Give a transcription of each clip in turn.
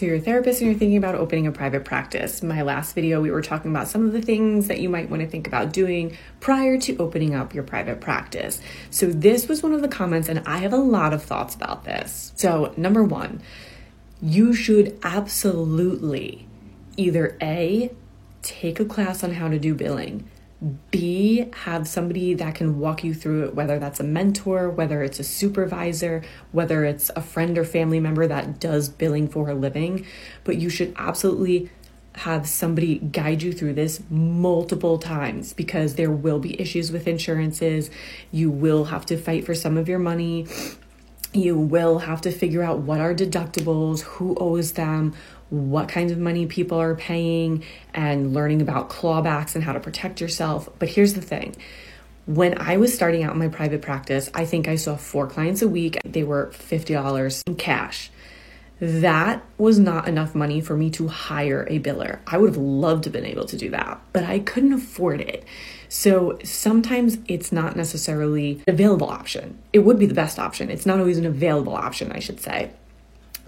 So, you're a therapist and you're thinking about opening a private practice. My last video, we were talking about some of the things that you might want to think about doing prior to opening up your private practice. So, this was one of the comments, and I have a lot of thoughts about this. So, number one, you should absolutely either A, take a class on how to do billing. B, have somebody that can walk you through it, whether that's a mentor, whether it's a supervisor, whether it's a friend or family member that does billing for a living. But you should absolutely have somebody guide you through this multiple times because there will be issues with insurances. You will have to fight for some of your money. You will have to figure out what are deductibles, who owes them, what kinds of money people are paying and learning about clawbacks and how to protect yourself. But here's the thing when I was starting out in my private practice, I think I saw four clients a week. They were $50 in cash. That was not enough money for me to hire a biller. I would have loved to have been able to do that, but I couldn't afford it. So sometimes it's not necessarily an available option. It would be the best option. It's not always an available option, I should say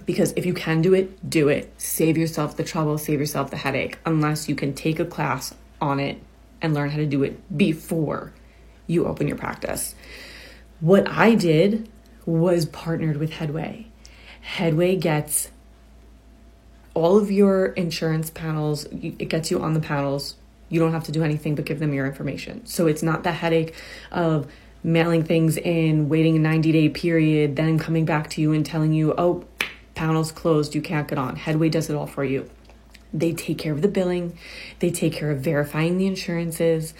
because if you can do it, do it. Save yourself the trouble, save yourself the headache, unless you can take a class on it and learn how to do it before you open your practice. What I did was partnered with Headway. Headway gets all of your insurance panels, it gets you on the panels. You don't have to do anything but give them your information. So it's not the headache of mailing things in, waiting a 90 day period, then coming back to you and telling you, oh, panel's closed, you can't get on. Headway does it all for you. They take care of the billing, they take care of verifying the insurances,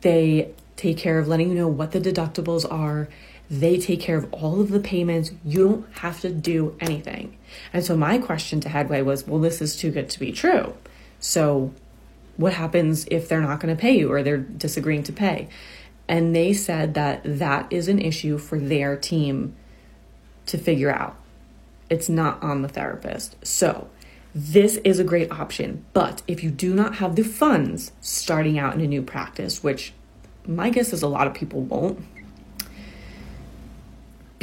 they take care of letting you know what the deductibles are. They take care of all of the payments. You don't have to do anything. And so my question to Headway was, well, this is too good to be true. So what happens if they're not going to pay you or they're disagreeing to pay? And they said that that is an issue for their team to figure out. It's not on the therapist. So, this is a great option. But if you do not have the funds starting out in a new practice, which my guess is a lot of people won't,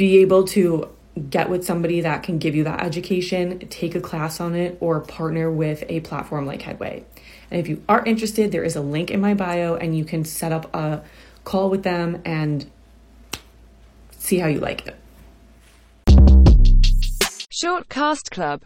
be able to get with somebody that can give you that education, take a class on it, or partner with a platform like Headway. And if you are interested, there is a link in my bio and you can set up a call with them and see how you like it. Short Cast Club